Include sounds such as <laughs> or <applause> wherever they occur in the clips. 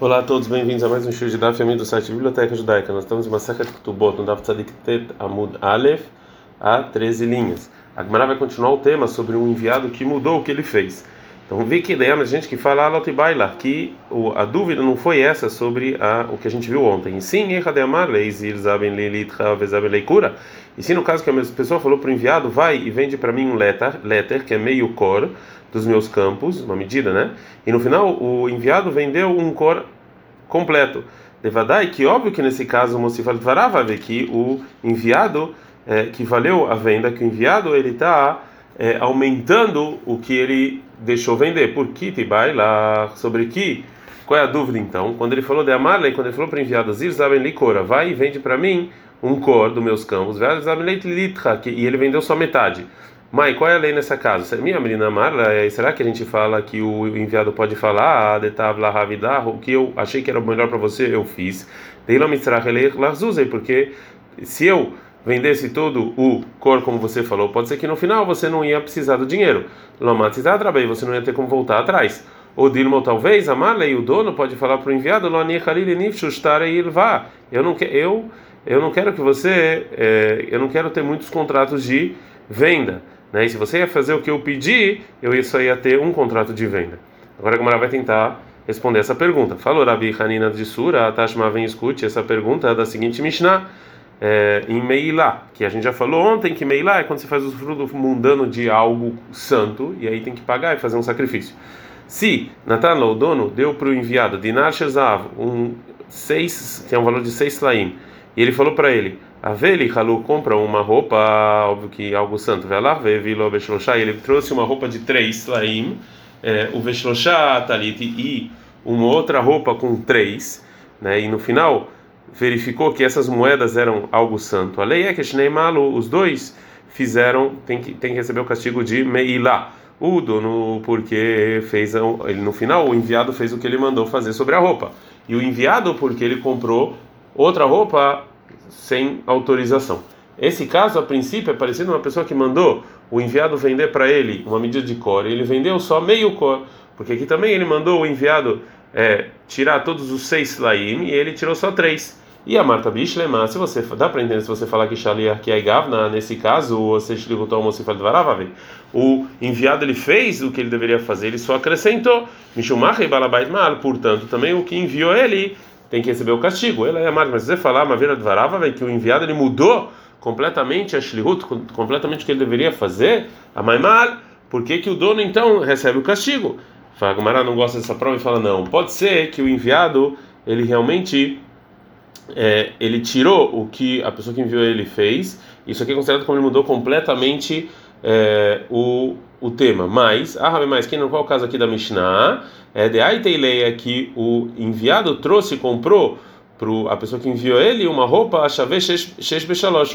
Olá a todos, bem-vindos a mais um show de Daf do site Biblioteca Judaica. Nós estamos em seca de Kutubot, no Daf Tzadik Tet Amud Aleph, a 13 linhas. A Gemara vai continuar o tema sobre um enviado que mudou o que ele fez. Então, vi que ideia a gente que fala Lotibaila, que a dúvida não foi essa sobre a, o que a gente viu ontem. Sim, e sim, no caso que a pessoa falou para o enviado, vai e vende para mim um letter, letter, que é meio cor dos meus campos, uma medida, né? E no final, o enviado vendeu um cor completo. Devadai, que óbvio que nesse caso o Mosifal vai ver que o enviado, é, que valeu a venda, que o enviado ele está é, aumentando o que ele deixou vender. Por que vai lá sobre que? Qual é a dúvida então? Quando ele falou de Amarley, quando ele falou para enviado Zirzaben Licora, vai e vende para mim um cor dos meus campos, e ele vendeu só metade. Mãe, qual é a lei nessa casa? Minha menina Marla, é, será que a gente fala que o enviado pode falar ah, o que eu achei que era o melhor para você, eu fiz. Porque se eu vendesse todo o cor como você falou, pode ser que no final você não ia precisar do dinheiro. Você não ia ter como voltar atrás. Ou Dilmo, talvez, a Marley, o dono, pode falar para o enviado, eu não, eu, eu não quero que você, é, eu não quero ter muitos contratos de venda. Né? E se você ia fazer o que eu pedi, eu só ia ter um contrato de venda. Agora a Gamara vai tentar responder essa pergunta. Falou Rabi Hanina de Sura, Tashma vem escute essa pergunta da seguinte Mishnah é, em Meilá, que a gente já falou ontem que Meilá é quando você faz o fruto mundano de algo santo e aí tem que pagar e fazer um sacrifício. Se Natan, o dono, deu para o enviado Dinar Shezav, um seis, que é um valor de seis slaim, e ele falou para ele: Aveli Halu compra uma roupa, óbvio que algo santo, vai lá, Vevilo Beshloshá, ele trouxe uma roupa de três slaim, é, o Beshloshá Talit e uma outra roupa com três, né, e no final verificou que essas moedas eram algo santo. A lei é que Shneimalu, os dois fizeram, tem que, tem que receber o castigo de Meilá. O dono, porque fez, ele no final, o enviado fez o que ele mandou fazer sobre a roupa. E o enviado, porque ele comprou outra roupa sem autorização. Esse caso, a princípio, é parecido uma pessoa que mandou o enviado vender para ele uma medida de cor. Ele vendeu só meio cor, porque aqui também ele mandou o enviado é, tirar todos os seis slaim e ele tirou só três. E a Marta Bishlema, se você dá para entender se você falar que Shaliach que é Gavna, nesse caso, você escutou o o enviado ele fez o que ele deveria fazer, ele só acrescentou Mishumach e Balabait Mal, portanto, também o que enviou ele tem que receber o castigo. Ela é Marta, mas você falar uma vira Varava, que o enviado ele mudou completamente a Shlihut, completamente o que ele deveria fazer, a Maimal, por que, que o dono então recebe o castigo? Fala, Gamara não gosta dessa prova e fala não. Pode ser que o enviado ele realmente é, ele tirou o que a pessoa que enviou ele fez. Isso aqui é considerado como ele mudou completamente é, o, o tema. Mas, ah, mais quem não qual é o caso aqui da Mishnah é de Aiteileia que o enviado trouxe e comprou para a pessoa que enviou ele uma roupa a chave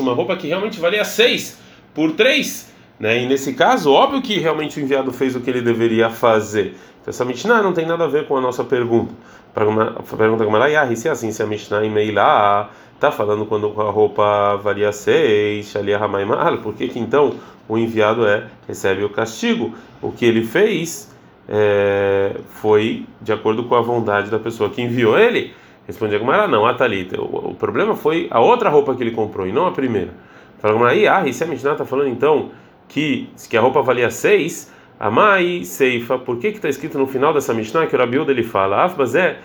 uma roupa que realmente valia seis por três. Né? E nesse caso, óbvio que realmente o enviado fez o que ele deveria fazer. Então, essa Mishnah não tem nada a ver com a nossa pergunta. Pergunta como ela, se é assim, se a Mishnah Meilá está falando quando a roupa valia seis, Shalia Hamaimal, por que que então o enviado é recebe o castigo? O que ele fez é, foi de acordo com a vontade da pessoa que enviou ele. Respondia como ela, não, a Thalita. O, o, problema foi a outra roupa que ele comprou e não a primeira. Fala aí, ah, e se a Mishnah está falando então que, que a roupa valia seis, Amai Seifa, por que está escrito no final dessa Mishnah que o Rabiuda ele fala? Afbas é,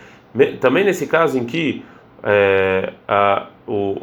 também nesse caso em que é, a, o,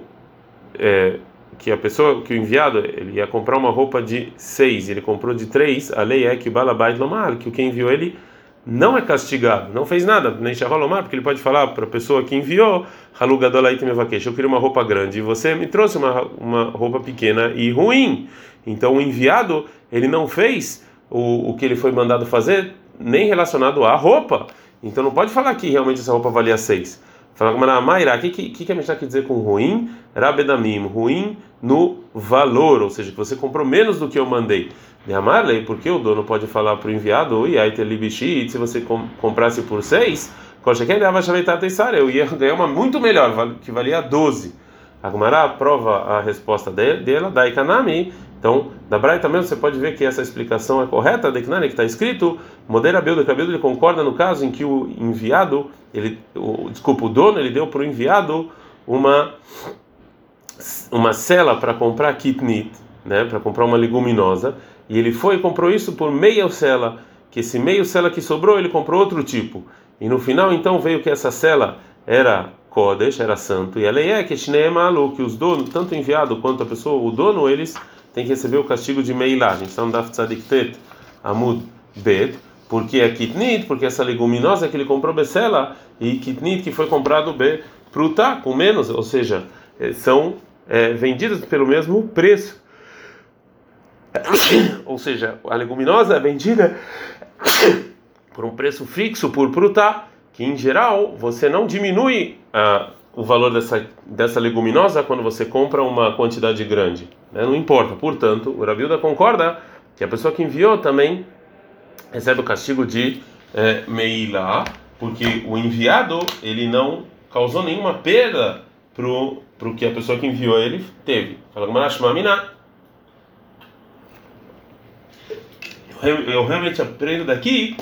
é, que a pessoa, que o enviado, ele ia comprar uma roupa de seis, ele comprou de três, a lei é que o Balabait Lomar, que o que enviou ele não é castigado, não fez nada, nem Shavalomar, porque ele pode falar para a pessoa que enviou, Halugadolait Mevakesh, eu queria uma roupa grande e você me trouxe uma, uma roupa pequena e ruim. Então o enviado, ele não fez o, o que ele foi mandado fazer, nem relacionado à roupa. Então não pode falar que realmente essa roupa valia seis. Fala com a Maira, o que, que, que a Mishnah quer dizer com ruim? Rabedamim, ruim no valor, ou seja, que você comprou menos do que eu mandei. De Amarley, porque o dono pode falar para o enviado, e aí se você comprasse por seis, eu ia <laughs> ganhar uma muito melhor, que valia 12. A Gumara prova a resposta dela, da Ikanami, Então, da Braita mesmo você pode ver que essa explicação é correta, de que está escrito, Modera Bildo, que ele concorda no caso em que o enviado, ele, o, desculpa, o dono, ele deu para o enviado uma uma cela para comprar kitnit, né, para comprar uma leguminosa, e ele foi e comprou isso por meia cela, que esse meio cela que sobrou, ele comprou outro tipo. E no final então veio que essa cela era Kodesh, era santo, e a lei é que malu, que os donos, tanto o enviado quanto a pessoa, o dono, eles têm que receber o castigo de Meilá. A gente está no Daf Tzadiktet Amud Bet, porque é Kitnit, porque essa leguminosa que ele comprou Becela, e Kitnit que foi comprado B, Prutá, com menos, ou seja, eh, são é, vendidas pelo mesmo preço. <coughs> Ou seja, a leguminosa é vendida <coughs> por um preço fixo por prutá, que em geral você não diminui ah, o valor dessa, dessa leguminosa quando você compra uma quantidade grande. Né? Não importa. Portanto, o Rabilda concorda que a pessoa que enviou também recebe o castigo de é, Meilá, porque o enviado ele não causou nenhuma perda pro pro que a pessoa que enviou ele teve. Fala Gamarash Eu, eu realmente aprendo daqui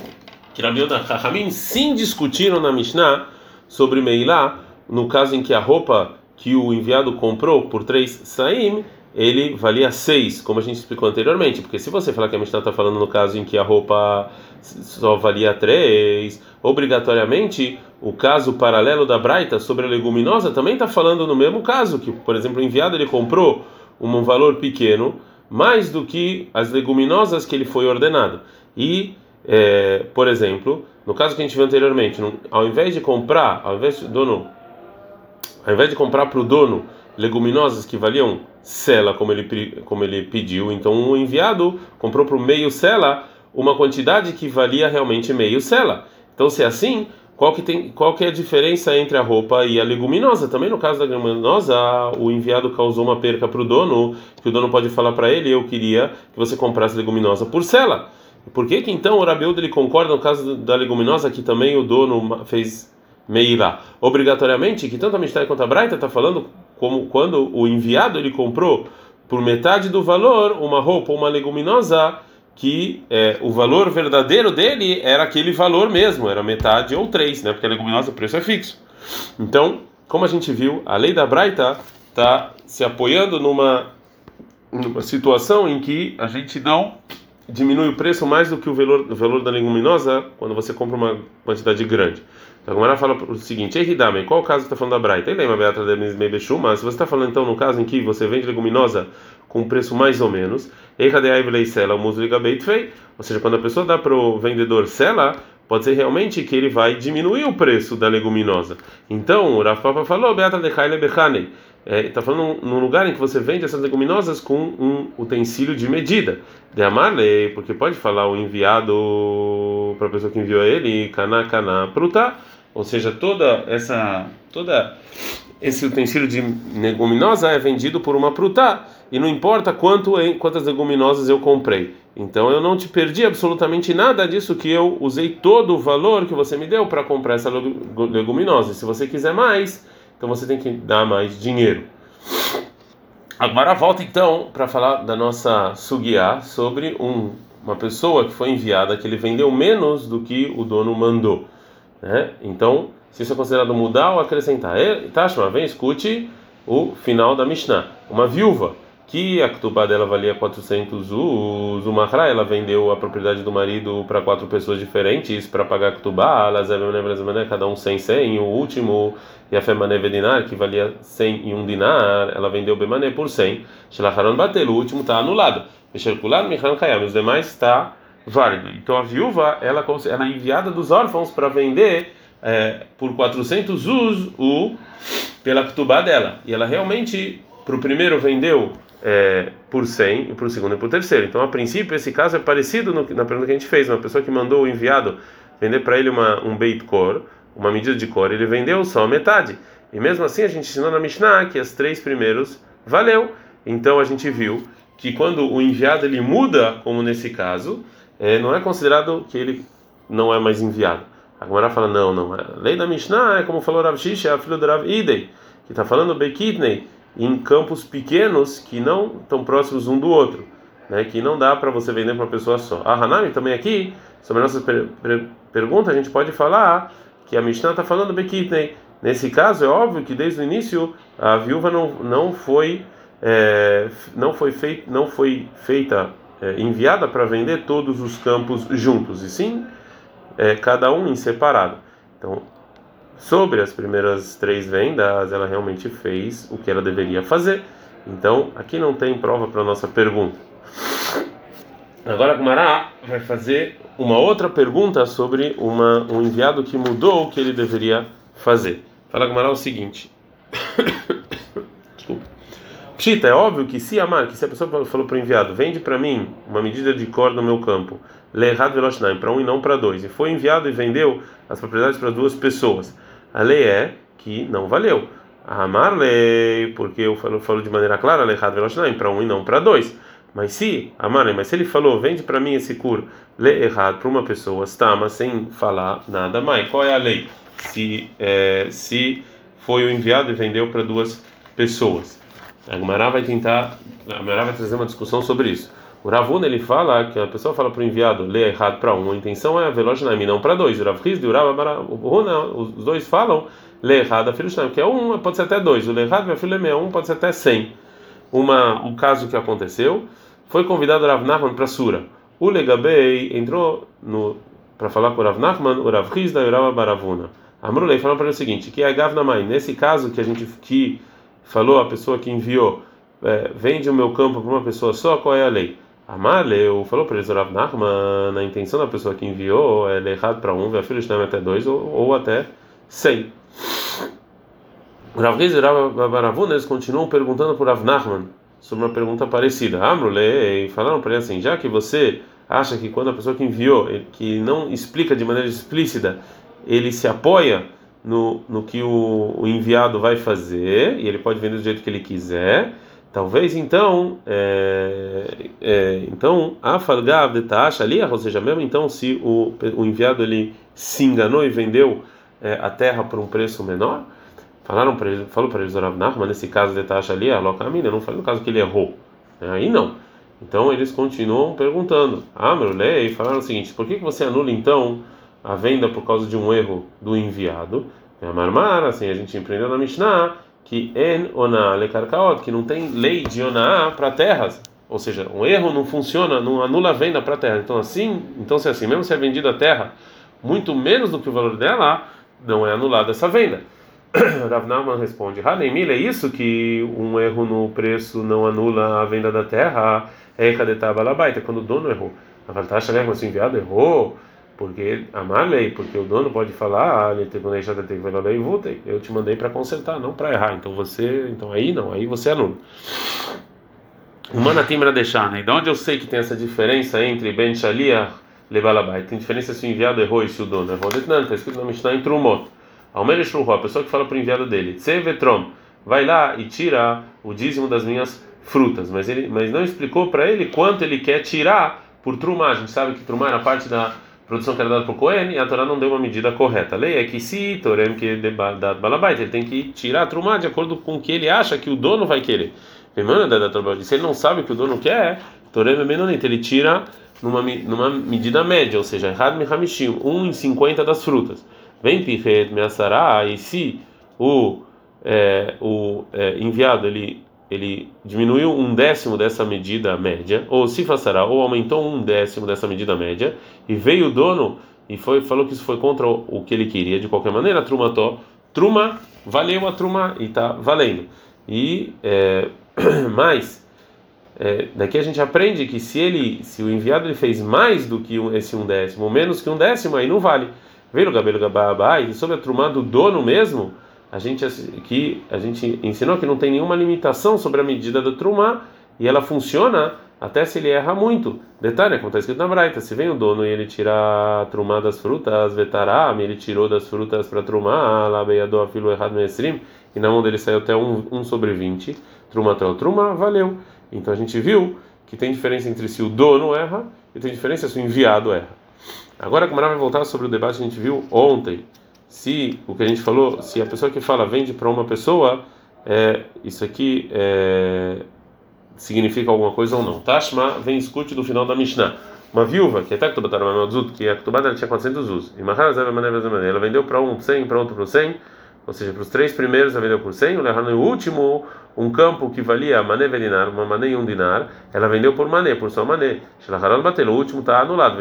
que Rabi Yoda Chachamim sim discutiram na Mishnah sobre Meilá, no caso em que a roupa que o enviado comprou por três saim, ele valia seis, como a gente explicou anteriormente. Porque se você falar que a Mishnah está falando no caso em que a roupa só valia três, obrigatoriamente o caso paralelo da Braita sobre a leguminosa também está falando no mesmo caso, que, por exemplo, o enviado ele comprou um valor pequeno, mais do que as leguminosas que ele foi ordenado. E, é, por exemplo, no caso que a gente viu anteriormente, ao invés de comprar, ao invés do dono, ao invés de comprar para o dono leguminosas que valiam cela, como ele, como ele pediu, então o enviado comprou o meio cela uma quantidade que valia realmente meio cela. Então, se é assim, qual que, tem, qual que é a diferença entre a roupa e a leguminosa? Também no caso da leguminosa, o enviado causou uma perca para o dono, que o dono pode falar para ele: Eu queria que você comprasse leguminosa por cela. Por que, que então o Rabeudo ele concorda no caso da leguminosa que também o dono fez meirá? Obrigatoriamente, que tanto a Mishnah quanto a Braita está falando como quando o enviado ele comprou por metade do valor uma roupa ou uma leguminosa que é, o valor verdadeiro dele era aquele valor mesmo, era metade ou três, né? Porque a leguminosa o preço é fixo. Então, como a gente viu, a lei da Braita está se apoiando numa, numa situação em que a gente não diminui o preço mais do que o valor, o valor da leguminosa quando você compra uma quantidade grande. Então, a Gamara fala o seguinte: Ei, qual o caso que está falando da Braita? Ele lembra Beata de Mas se você está falando então no caso em que você vende leguminosa com preço mais ou menos, ou seja, quando a pessoa dá para o vendedor sela, pode ser realmente que ele vai diminuir o preço da leguminosa. Então, o Rav Papa falou: Beata de Bechanei está é, falando num lugar em que você vende essas leguminosas com um utensílio de medida. De amarle, porque pode falar o enviado para a pessoa que enviou ele, cana cana pruta, ou seja, toda essa toda esse utensílio de leguminosa é vendido por uma pruta e não importa quanto quantas leguminosas eu comprei. Então eu não te perdi absolutamente nada disso que eu usei todo o valor que você me deu para comprar essa leguminosa. Se você quiser mais, então você tem que dar mais dinheiro. Agora volta então para falar da nossa sugiá sobre um, uma pessoa que foi enviada que ele vendeu menos do que o dono mandou, né? Então, se isso é considerado mudar ou acrescentar, Tashma, vem escute o final da Mishnah. Uma viúva que a Ktubá dela valia 400 uz, o Mahra, ela vendeu a propriedade do marido para quatro pessoas diferentes para pagar a Ktubá, cada um 100, 100, e o último, e a Femané Vedinar, que valia 100 e um dinar, ela vendeu Bemané por 100, Shelacharon Batel, o último está anulado, Mexerkular, Michan Kayam, os demais está válido. Então a viúva, ela, ela é enviada dos órfãos para vender é, por 400 uz o, pela Ktubá dela, e ela realmente, para o primeiro vendeu é, por 100 e para o segundo e para o terceiro. Então, a princípio, esse caso é parecido no, na pergunta que a gente fez. Uma pessoa que mandou o enviado vender para ele uma, um beit cor, uma medida de cor, ele vendeu só metade. E mesmo assim, a gente ensinou na Mishnah que as três primeiros valeu. Então, a gente viu que quando o enviado ele muda, como nesse caso, é, não é considerado que ele não é mais enviado. A Gemara fala, não, não. A lei da Mishnah é como falou Rav Shish, é a filha do Rav Idei, que está falando Bekitnei, em campos pequenos que não estão próximos um do outro. né, que não dá para você vender para uma pessoa só. A Hanami também aqui, sobre a nossa per per pergunta, a gente pode falar que a Mishnah está falando Bekitnei. Nesse caso, é óbvio que desde o início a viúva não, não foi é, não foi feita não foi feita é, enviada para vender todos os campos juntos e sim é, cada um em separado. Então, sobre as primeiras três vendas, ela realmente fez o que ela deveria fazer. Então, aqui não tem prova para nossa pergunta. Agora a Gumará vai fazer uma outra pergunta sobre uma, um enviado que mudou o que ele deveria fazer. Fala Gumará o seguinte. <coughs> Pshita, é óbvio que se amar, que se a pessoa falou para o enviado, vende para mim uma medida de cor no meu campo, leerrado veloshnaim, para um e não para dois, e foi enviado e vendeu as propriedades para duas pessoas. A lei é que não valeu. Amar lei, porque eu falo, falo de maneira clara, leerrado veloshnaim, para um e não para dois. Mas se, Amar, mas se ele falou, vende para mim esse cur, lê errado para uma pessoa, está, mas sem falar nada mais. Qual é a lei? Se, é, se foi o enviado e vendeu para duas pessoas. A Gemara vai tentar, a vai trazer uma discussão sobre isso. O Ravuna ele fala que a pessoa fala para o enviado ler errado para um, a intenção é veloz não para dois. O Rav Rizdi e o Rav Ravuna, os dois falam ler errado a filho que é um, pode ser até dois. O ler errado a filho é um, pode ser até cem. Uma, um caso que aconteceu, foi convidado o Rav Nachman para Sura. O Legabei entrou para falar com o Rav Nachman, o Rav Rizda e o Rav Baravuna. Amrulei falou para ele o seguinte, que é a Gavnamai, nesse caso que a gente que falou a pessoa que enviou, é, vende o meu campo para uma pessoa só, qual é a lei? Amaleu falou para eles, Rav Nachman, a intenção da pessoa que enviou é errado para um, ver filho até dois ou, ou até cem. Rav Riz e Rav continuam perguntando para Rav Nachman sobre uma pergunta parecida. Amrulei falaram para ele assim, já que você acha que quando a pessoa que enviou, que não explica de maneira explícita, ele se apoia no, no que o, o, enviado vai fazer e ele pode vender do jeito que ele quiser. Talvez então, é, é, então a falgav de taxa ali, ou seja, mesmo então se o, o enviado ele se enganou e vendeu é, a terra por um preço menor, falaram para ele, falou para eles Rav mas nesse caso de taxa ali, a locamina, não foi no caso que ele errou, né? aí não. Então eles continuam perguntando, ah, meu lei, falaram o seguinte: por que, que você anula então a venda por causa de um erro do enviado. É a marmar, assim, a gente empreendeu na Mishnah que en ona lekarkaot, que não tem lei de oná para terras. Ou seja, um erro não funciona, não anula a venda para terra. Então assim, então se é assim, mesmo se é vendida a terra muito menos do que o valor dela, não é anulada essa venda. <coughs> Rav Nahman responde: Hanemil, é isso que um erro no preço não anula a venda da terra? É Kadetá quando o dono errou. A vantagen é que o enviado errou porque amar lei, porque o dono pode falar, ah, eu te mandei para consertar, não para errar. Então você, então aí não, aí você é aluno. O manatim era deixar, né? De onde eu sei que tem essa diferença entre Ben Shalia e Lebalabai? Tem diferença se o enviado errou e se o dono errou. Não, está escrito na Mishnah em Trumot. Almeres a pessoa que fala para o enviado dele, Tsevetrom, vai lá e tira o dízimo das minhas frutas. Mas ele, mas não explicou para ele quanto ele quer tirar por trumar. A gente sabe que trumar é a parte da produção que era dada por Cohen e a Torá não deu uma medida correta. A lei é que se Torem que dado balabait, ele tem que tirar a trumá de acordo com o que ele acha que o dono vai querer. Se ele não sabe o que o dono quer, Torem é menonita, ele tira numa, numa medida média, ou seja, errado me ramishim, 1 em 50 das frutas. Vem pichet me e se o, é, o é, enviado ele ele diminuiu um décimo dessa medida média, ou se façará, ou aumentou um décimo dessa medida média, e veio o dono e foi falou que isso foi contra o, que ele queria, de qualquer maneira, truma to, truma, valeu a truma e está valendo. E é, <clears throat> mais, é, daqui a gente aprende que se ele, se o enviado ele fez mais do que esse um décimo, menos que um décimo, aí não vale. Veio o Gabelo e sobre a truma do dono mesmo, a gente que a gente ensinou que não tem nenhuma limitação sobre a medida do trumá e ela funciona até se ele erra muito. Detalhe, como está escrito na Braita, se vem o dono e ele tira a trumá das frutas, vetaram, ele tirou das frutas para trumá, lá beiador afilo errado mesrim, e na mão dele saiu até um, um sobre 20, trumá o trumá, valeu. Então a gente viu que tem diferença entre se o dono erra e tem diferença se o enviado erra. Agora, como vai voltar sobre o debate que a gente viu ontem, se o que a gente falou, se a pessoa que fala vende para uma pessoa, é, isso aqui é, significa alguma coisa ou não. Tashma vem escute do final da Mishnah. Uma viúva, que até que que a Ketubá tinha 400 usos, e ela vendeu para um 100, para outro por 100, ou seja, para os três primeiros ela vendeu por 100, o último, um campo que valia mané velinar, uma mané e um dinar, ela vendeu por mané, por só mané. O último está anulado,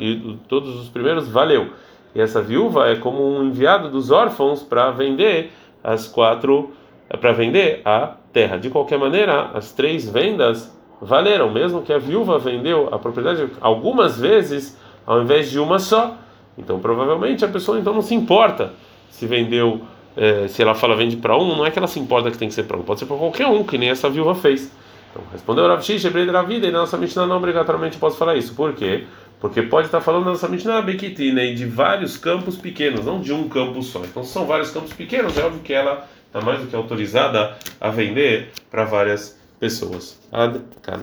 e todos os primeiros valeu. E essa viúva é como um enviado dos órfãos para vender as quatro, para vender a terra. De qualquer maneira, as três vendas valeram, mesmo que a viúva vendeu a propriedade algumas vezes ao invés de uma só. Então, provavelmente a pessoa então não se importa se vendeu, eh, se ela fala vende para um, não é que ela se importa que tem que ser para um, pode ser para qualquer um, que nem essa viúva fez. Então, respondeu Rav Shish, da vida, e na nossa Mishnah não obrigatoriamente posso falar isso. Por quê? Porque pode estar falando na nossa Mishnah Bekitina de vários campos pequenos, não de um campo só. Então, são vários campos pequenos, é óbvio que ela está mais do que autorizada a vender para várias pessoas. Ad -kan.